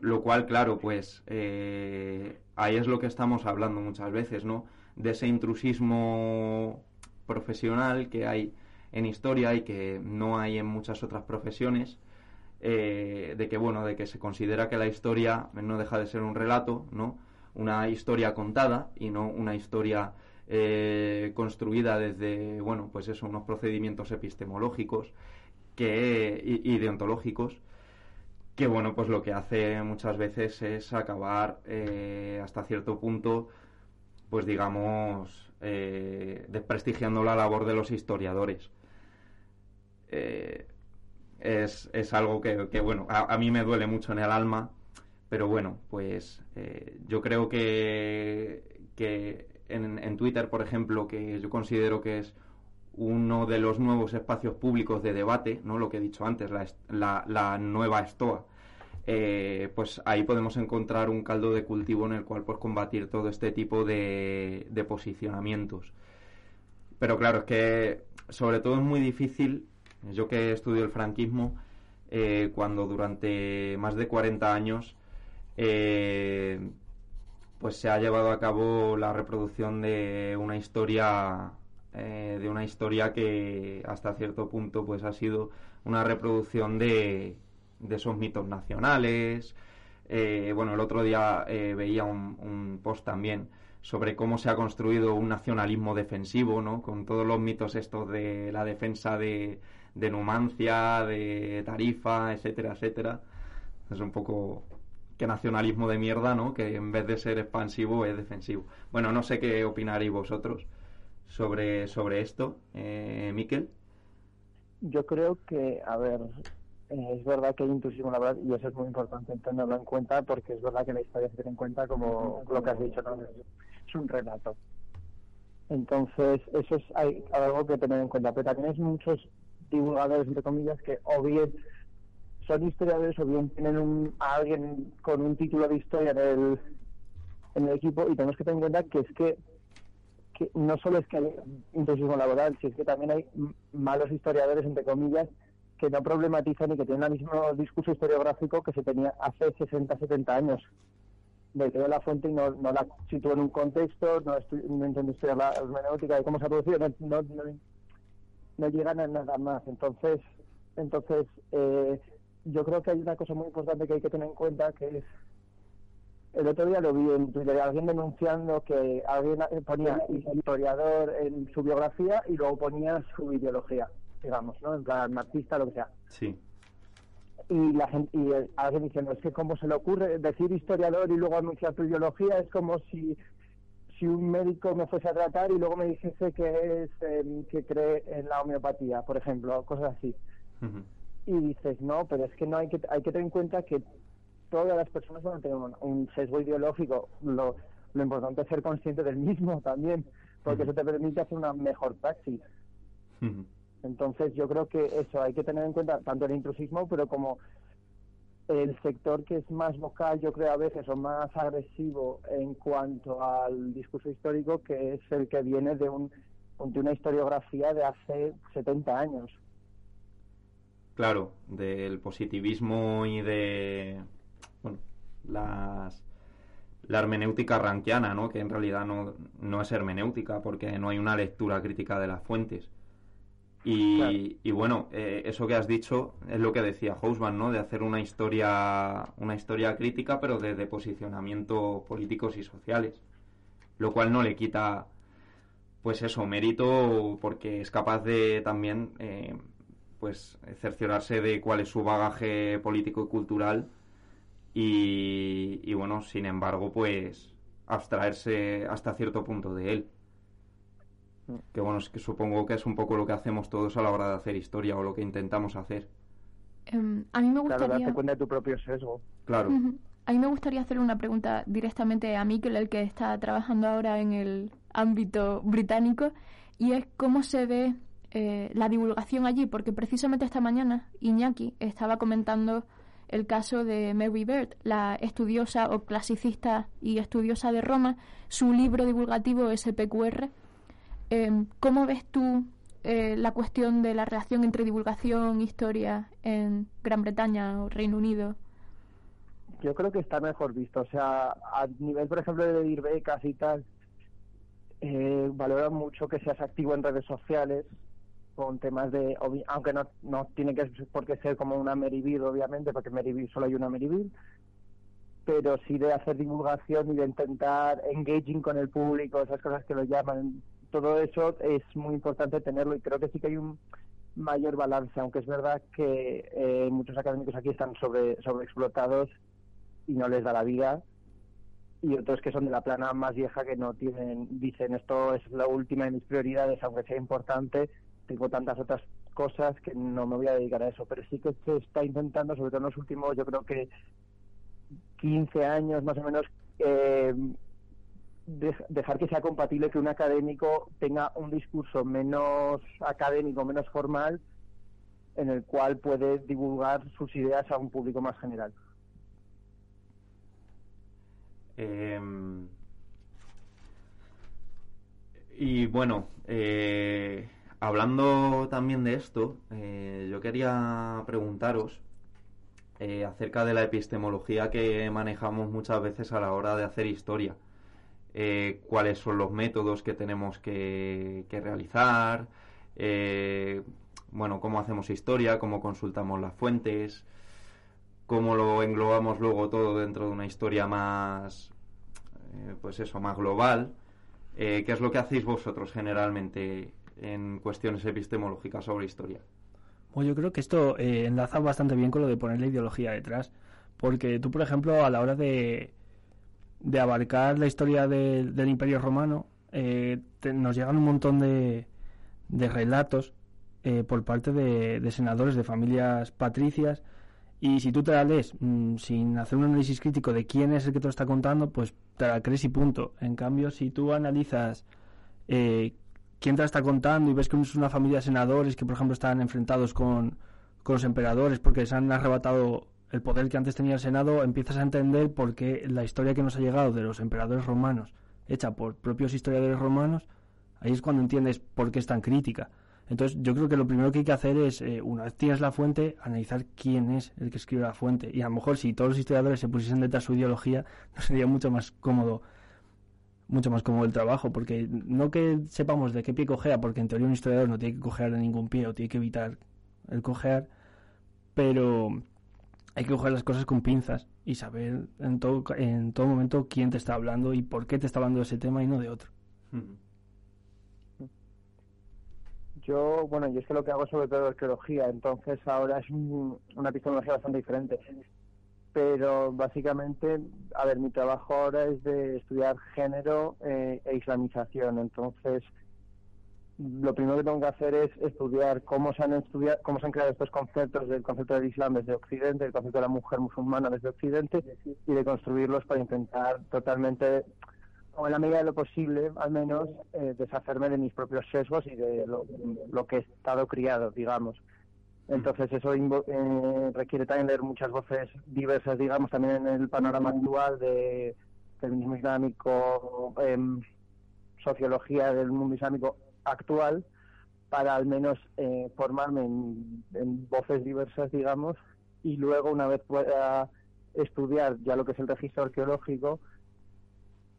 Lo cual, claro, pues eh, ahí es lo que estamos hablando muchas veces, ¿no? De ese intrusismo profesional que hay en historia y que no hay en muchas otras profesiones, eh, de que bueno, de que se considera que la historia no deja de ser un relato, ¿no? Una historia contada y no una historia eh, construida desde, bueno, pues eso, unos procedimientos epistemológicos que, y, deontológicos que bueno, pues lo que hace muchas veces es acabar eh, hasta cierto punto, pues digamos, desprestigiando la labor de los historiadores. Eh, es, es, algo que, bueno, a, mí me duele mucho en el alma, pero bueno, pues eh, yo creo que, que en, Twitter, por ejemplo, que yo considero que es uno de los nuevos espacios públicos de debate, ¿no? Lo que he dicho antes, la, la, nueva estoa. Eh, pues ahí podemos encontrar un caldo de cultivo en el cual pues combatir todo este tipo de, posicionamientos. Pero claro, es que sobre todo es muy difícil yo que estudio el franquismo, eh, cuando durante más de 40 años eh, pues se ha llevado a cabo la reproducción de una historia de una historia que hasta cierto punto pues ha sido una reproducción de, de esos mitos nacionales bueno el otro día veía un, un post también sobre cómo se ha construido un nacionalismo defensivo, ¿no? Con todos los mitos estos de la defensa de, de Numancia, de Tarifa, etcétera, etcétera. Es un poco que nacionalismo de mierda, ¿no? Que en vez de ser expansivo es defensivo. Bueno, no sé qué opinaréis vosotros sobre, sobre esto, eh, Miquel. Yo creo que, a ver, eh, es verdad que hay intuición, la verdad, y eso es muy importante tenerlo en cuenta, porque es verdad que la historia se tiene en cuenta como lo que has dicho. Es un relato. Entonces, eso es hay, algo que tener en cuenta. Pero también hay muchos divulgadores, entre comillas, que o bien son historiadores o bien tienen un, a alguien con un título de historia en el, en el equipo y tenemos que tener en cuenta que es que, que no solo es que hay intensismo laboral, sino que también hay malos historiadores, entre comillas, que no problematizan y que tienen el mismo discurso historiográfico que se tenía hace 60, 70 años. De que la fuente y no, no la sitúo en un contexto, no, no intento estudiar la hermenéutica de cómo se ha producido, no, no, no llegan a nada más. Entonces, entonces eh, yo creo que hay una cosa muy importante que hay que tener en cuenta que es el otro día lo vi en Twitter, alguien denunciando que alguien ponía historiador en su biografía y luego ponía su ideología, digamos, ¿no? En plan marxista, lo que sea. Sí. Y la gente, y alguien diciendo, es que cómo se le ocurre decir historiador y luego anunciar tu ideología, es como si si un médico me fuese a tratar y luego me dijese que es em, que cree en la homeopatía, por ejemplo, cosas así. Y dices, no, pero es que no hay que hay que tener en cuenta que todas las personas van a tener un, sesgo ideológico. Lo, lo importante es ser consciente del mismo también, porque eso te permite hacer una mejor praxis. Entonces yo creo que eso hay que tener en cuenta tanto el intrusismo, pero como el sector que es más vocal, yo creo a veces, o más agresivo en cuanto al discurso histórico, que es el que viene de, un, de una historiografía de hace 70 años. claro, del positivismo y de bueno, las, la hermenéutica rankiana, ¿no? que en realidad no, no es hermenéutica porque no hay una lectura crítica de las fuentes. Y, y bueno, eh, eso que has dicho es lo que decía Hausmann, ¿no? De hacer una historia, una historia crítica, pero desde posicionamientos políticos y sociales. Lo cual no le quita, pues eso, mérito porque es capaz de también, eh, pues, cerciorarse de cuál es su bagaje político y cultural. Y, y bueno, sin embargo, pues, abstraerse hasta cierto punto de él. Que bueno, es que supongo que es un poco lo que hacemos todos a la hora de hacer historia o lo que intentamos hacer. Em, a mí me gustaría... Claro, darte cuenta de tu propio sesgo. Claro. A mí me gustaría hacer una pregunta directamente a Mikel, el que está trabajando ahora en el ámbito británico, y es cómo se ve eh, la divulgación allí, porque precisamente esta mañana Iñaki estaba comentando el caso de Mary Bird, la estudiosa o clasicista y estudiosa de Roma, su libro divulgativo SPQR. Eh, ¿Cómo ves tú eh, la cuestión de la relación entre divulgación historia en Gran Bretaña o Reino Unido? Yo creo que está mejor visto. O sea, a nivel, por ejemplo, de ir becas y tal, eh, mucho que seas activo en redes sociales con temas de, aunque no, no tiene que por qué ser como una Merivir, obviamente, porque Merivir solo hay una Merivir, pero sí de hacer divulgación y de intentar engaging con el público, esas cosas que lo llaman. Todo eso es muy importante tenerlo y creo que sí que hay un mayor balance, aunque es verdad que eh, muchos académicos aquí están sobre sobreexplotados y no les da la vida y otros que son de la plana más vieja que no tienen dicen esto es la última de mis prioridades aunque sea importante tengo tantas otras cosas que no me voy a dedicar a eso pero sí que se está intentando sobre todo en los últimos yo creo que 15 años más o menos eh, dej- dejar que sea compatible que un académico tenga un discurso menos académico menos formal en el cual puede divulgar sus ideas a un público más general Eh, y bueno, eh, hablando también de esto, eh, yo quería preguntaros eh, acerca de la epistemología que manejamos muchas veces a la hora de hacer historia. Eh, cuáles son los métodos que tenemos que, que realizar, eh, bueno, cómo hacemos historia, cómo consultamos las fuentes, cómo lo englobamos luego todo dentro de una historia más, eh, pues eso, más global. ¿Qué es lo que hacéis vosotros generalmente en cuestiones epistemológicas sobre historia? Bueno, yo creo que esto enlaza bastante bien con lo de poner la ideología detrás. Porque tú, por ejemplo, a la hora de, de abarcar la historia del- Imperio Romano, eh, te- nos llegan un montón de, de relatos eh, por parte de, senadores de familias patricias. Y si tú te la lees mm, sin hacer un análisis crítico de quién es el que te lo está contando, pues te la crees y punto. En cambio, si tú analizas eh, quién te la está contando y ves que es una familia de senadores que, por ejemplo, están enfrentados con, con los emperadores porque se han arrebatado el poder que antes tenía el Senado, empiezas a entender por qué la historia que nos ha llegado de los emperadores romanos, hecha por propios historiadores romanos, ahí es cuando entiendes por qué es tan crítica. Entonces, yo creo que lo primero que hay que hacer es, eh, una vez tienes la fuente, analizar quién es el que escribe la fuente. Y a lo mejor si todos los historiadores se pusiesen detrás de su ideología, no sería mucho más cómodo mucho más cómodo el trabajo, porque no que sepamos de qué pie cojea, porque en teoría un historiador no tiene que cojear de ningún pie o tiene que evitar el cojear, pero hay que coger las cosas con pinzas y saber en todo, en todo momento quién te está hablando y por qué te está hablando de ese tema y no de otro. Yo, bueno, yo es que lo que hago sobre todo arqueología, entonces ahora es un- una epistemología bastante diferente. Pero básicamente, a ver, mi trabajo ahora es de estudiar género eh, e islamización, entonces lo primero que tengo que hacer es estudiar cómo se han estudiado, cómo se han creado estos conceptos del concepto del Islam desde Occidente, el concepto de la mujer musulmana desde Occidente y de construirlos para intentar totalmente o en la medida de lo posible, al menos, eh, deshacerme de mis propios sesgos y de lo, lo que he estado criado, digamos. Entonces eso eh, requiere también leer muchas voces diversas, digamos, también en el panorama actual de feminismo islámico, em, sociología del mundo islámico actual, para al menos eh, formarme en, voces diversas, digamos, y luego una vez pueda estudiar ya lo que es el registro arqueológico,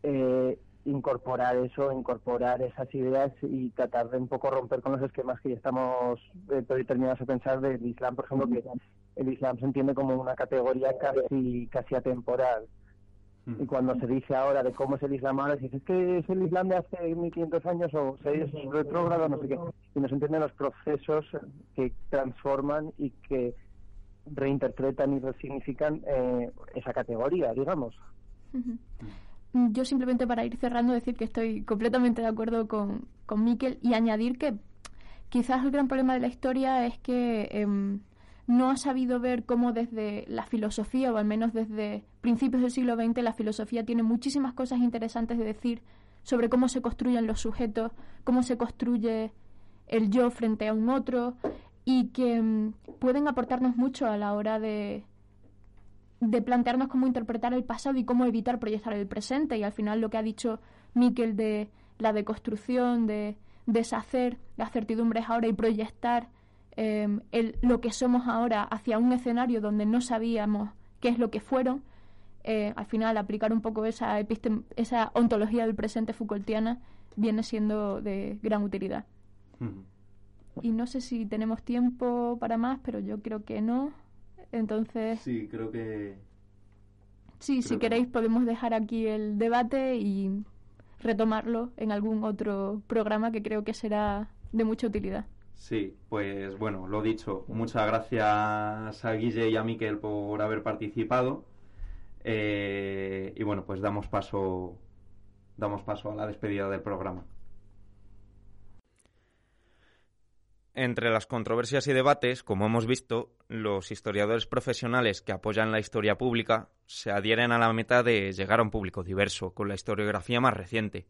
eh, incorporar eso, incorporar esas ideas y tratar de un poco romper con los esquemas que ya estamos eh, determinados a pensar del Islam, por ejemplo, que el Islam se entiende como una categoría casi casi atemporal. Y cuando se dice ahora de cómo es el Islam ahora, dices, es que es el Islam de hace 1500 años o es retrógrado, no sé qué. Y no se entienden los procesos que transforman y que reinterpretan y resignifican eh, esa categoría, digamos. Yo simplemente para ir cerrando decir que estoy completamente de acuerdo con, con Miquel y añadir que quizás el gran problema de la historia es que em, no ha sabido ver cómo desde la filosofía, o al menos desde principios del siglo XX, la filosofía tiene muchísimas cosas interesantes de decir sobre cómo se construyen los sujetos, cómo se construye el yo frente a un otro, y que mm, pueden aportarnos mucho a la hora de, de plantearnos cómo interpretar el pasado y cómo evitar proyectar el presente. Y al final lo que ha dicho Miquel de la deconstrucción, de deshacer las certidumbres ahora y proyectar Em, el, lo que somos ahora hacia un escenario donde no sabíamos qué es lo que fueron, eh, al final aplicar un poco esa, esa ontología del presente Foucaultiana viene siendo de gran utilidad. Y no sé si tenemos tiempo para más, pero yo creo que no. Entonces. Sí, creo que. Sí, si queréis podemos dejar aquí el debate y retomarlo en algún otro programa que creo que será de mucha utilidad. Sí, pues bueno, lo dicho, muchas gracias a Guille y a Miquel por haber participado. Eh, y bueno, pues damos paso, damos paso a la despedida del programa. Entre las controversias y debates, como hemos visto, los historiadores profesionales que apoyan la historia pública se adhieren a la meta de llegar a un público diverso, con la historiografía más reciente.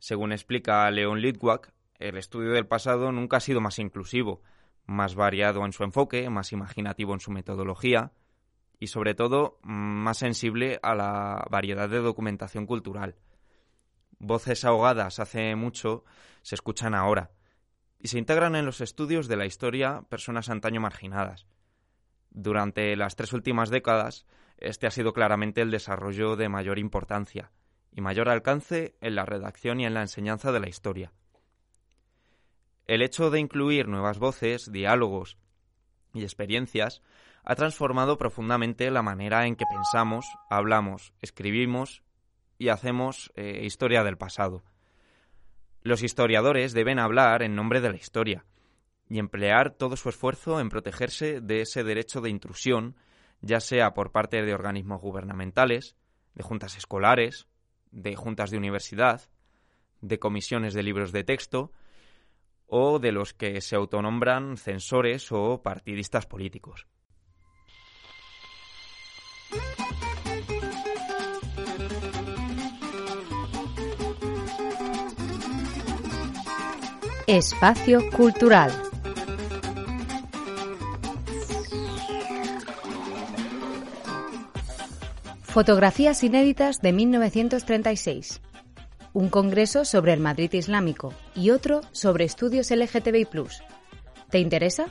Según explica Leon Litwack, el estudio del pasado nunca ha sido más inclusivo, más variado en su enfoque, más imaginativo en su metodología y sobre todo más sensible a la variedad de documentación cultural. Voces ahogadas hace mucho se escuchan ahora y se integran en los estudios de la historia personas antaño marginadas. Durante las tres últimas décadas, este ha sido claramente el desarrollo de mayor importancia y mayor alcance en la redacción y en la enseñanza de la historia. El hecho de incluir nuevas voces, diálogos y experiencias ha transformado profundamente la manera en que pensamos, hablamos, escribimos y hacemos eh, historia del pasado. Los historiadores deben hablar en nombre de la historia y emplear todo su esfuerzo en protegerse de ese derecho de intrusión, ya sea por parte de organismos gubernamentales, de juntas escolares, de juntas de universidad, de comisiones de libros de texto, o de los que se autonombran censores o partidistas políticos. Espacio Cultural. Fotografías inéditas de 1936 un congreso sobre el Madrid Islámico y otro sobre estudios LGTBI. ¿Te interesa?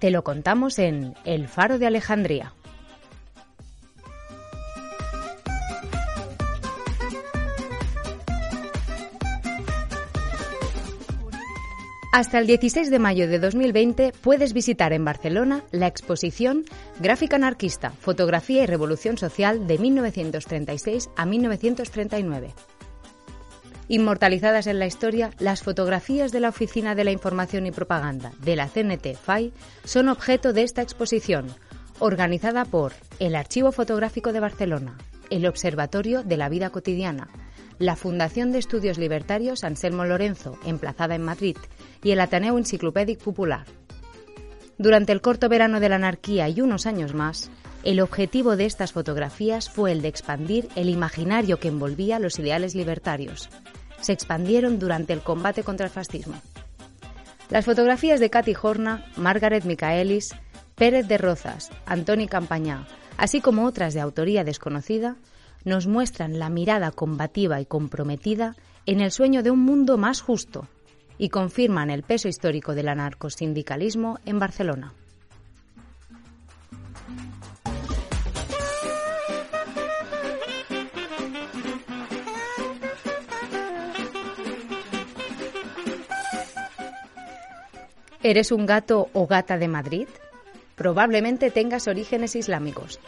Te lo contamos en El Faro de Alejandría. Hasta el 16 de mayo de 2020 puedes visitar en Barcelona la exposición Gráfica anarquista, fotografía y revolución social de 1936 a 1939 inmortalizadas en la historia, las fotografías de la Oficina de la Información y Propaganda de la CNT-FAI son objeto de esta exposición, organizada por el Archivo Fotográfico de Barcelona, el Observatorio de la Vida Cotidiana, la Fundación de Estudios Libertarios Anselmo Lorenzo, emplazada en Madrid, y el Ateneo Enciclopédic Popular. Durante el corto verano de la anarquía y unos años más, el objetivo de estas fotografías fue el de expandir el imaginario que envolvía los ideales libertarios, se expandieron durante el combate contra el fascismo. Las fotografías de Katy Horna, Margaret Michaelis, Pérez de Rozas, Antoni Campañá, así como otras de autoría desconocida, nos muestran la mirada combativa y comprometida en el sueño de un mundo más justo, y confirman el peso histórico del anarcosindicalismo en Barcelona. ¿Eres un gato o gata de Madrid? Probablemente tengas orígenes islámicos.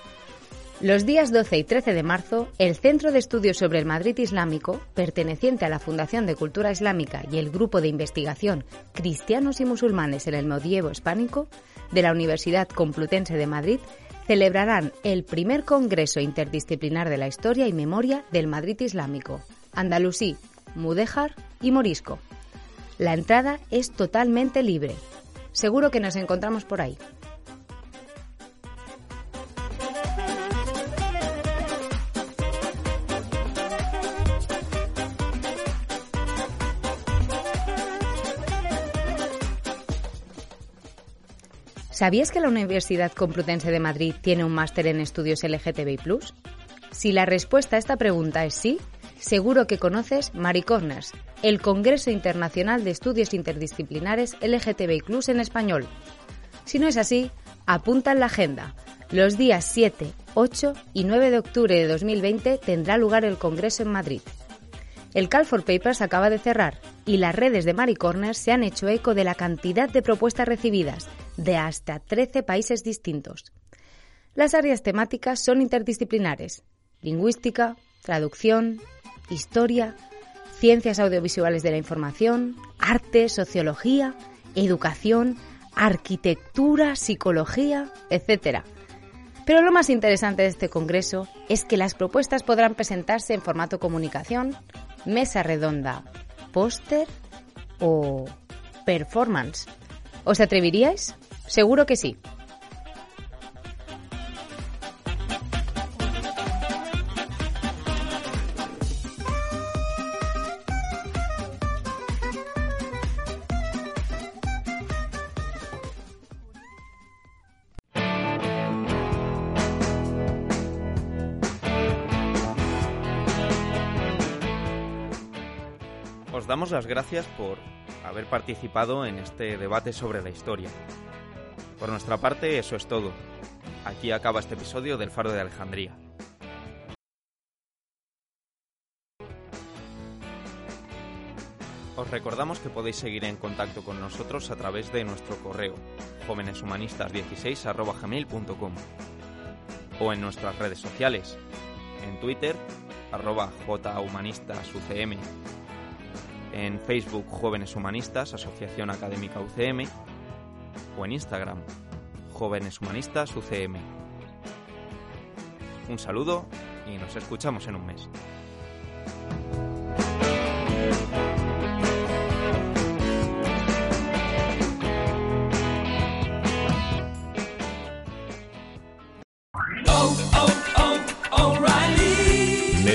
Los días 12 y 13 de marzo, el Centro de Estudios sobre el Madrid Islámico, perteneciente a la Fundación de Cultura Islámica y el Grupo de Investigación Cristianos y Musulmanes en el Medievo Hispánico, de la Universidad Complutense de Madrid, celebrarán el primer Congreso Interdisciplinar de la Historia y Memoria del Madrid Islámico, Andalusí, Mudéjar y Morisco. La entrada es totalmente libre. Seguro que nos encontramos por ahí. ¿Sabías que la Universidad Complutense de Madrid tiene un máster en estudios LGTBI+. Si la respuesta a esta pregunta es sí, seguro que conoces Maricorners, el Congreso Internacional de Estudios Interdisciplinares LGTBI en español. Si no es así, apunta en la agenda. Los días 7, 8 y 9 de octubre de 2020 tendrá lugar el Congreso en Madrid. El Call for Papers acaba de cerrar y las redes de Maricorners se han hecho eco de la cantidad de propuestas recibidas de hasta 13 países distintos. Las áreas temáticas son interdisciplinares, lingüística, traducción, historia, ciencias audiovisuales de la información, arte, sociología, educación, arquitectura, psicología, etc. Pero lo más interesante de este congreso es que las propuestas podrán presentarse en formato comunicación, mesa redonda, póster o performance. ¿Os atreveríais? Seguro que sí. Os damos las gracias por haber participado en este debate sobre la historia. Por nuestra parte, eso es todo. Aquí acaba este episodio del Faro de Alejandría. Os recordamos que podéis seguir en contacto con nosotros a través de nuestro correo jóveneshumanistas16.gmail.com o en nuestras redes sociales, en Twitter, arroba jhumanistasUCM, en Facebook Jóvenes Humanistas, Asociación Académica UCM, o en Instagram, Jóvenes Humanistas UCM. Un saludo y nos escuchamos en un mes.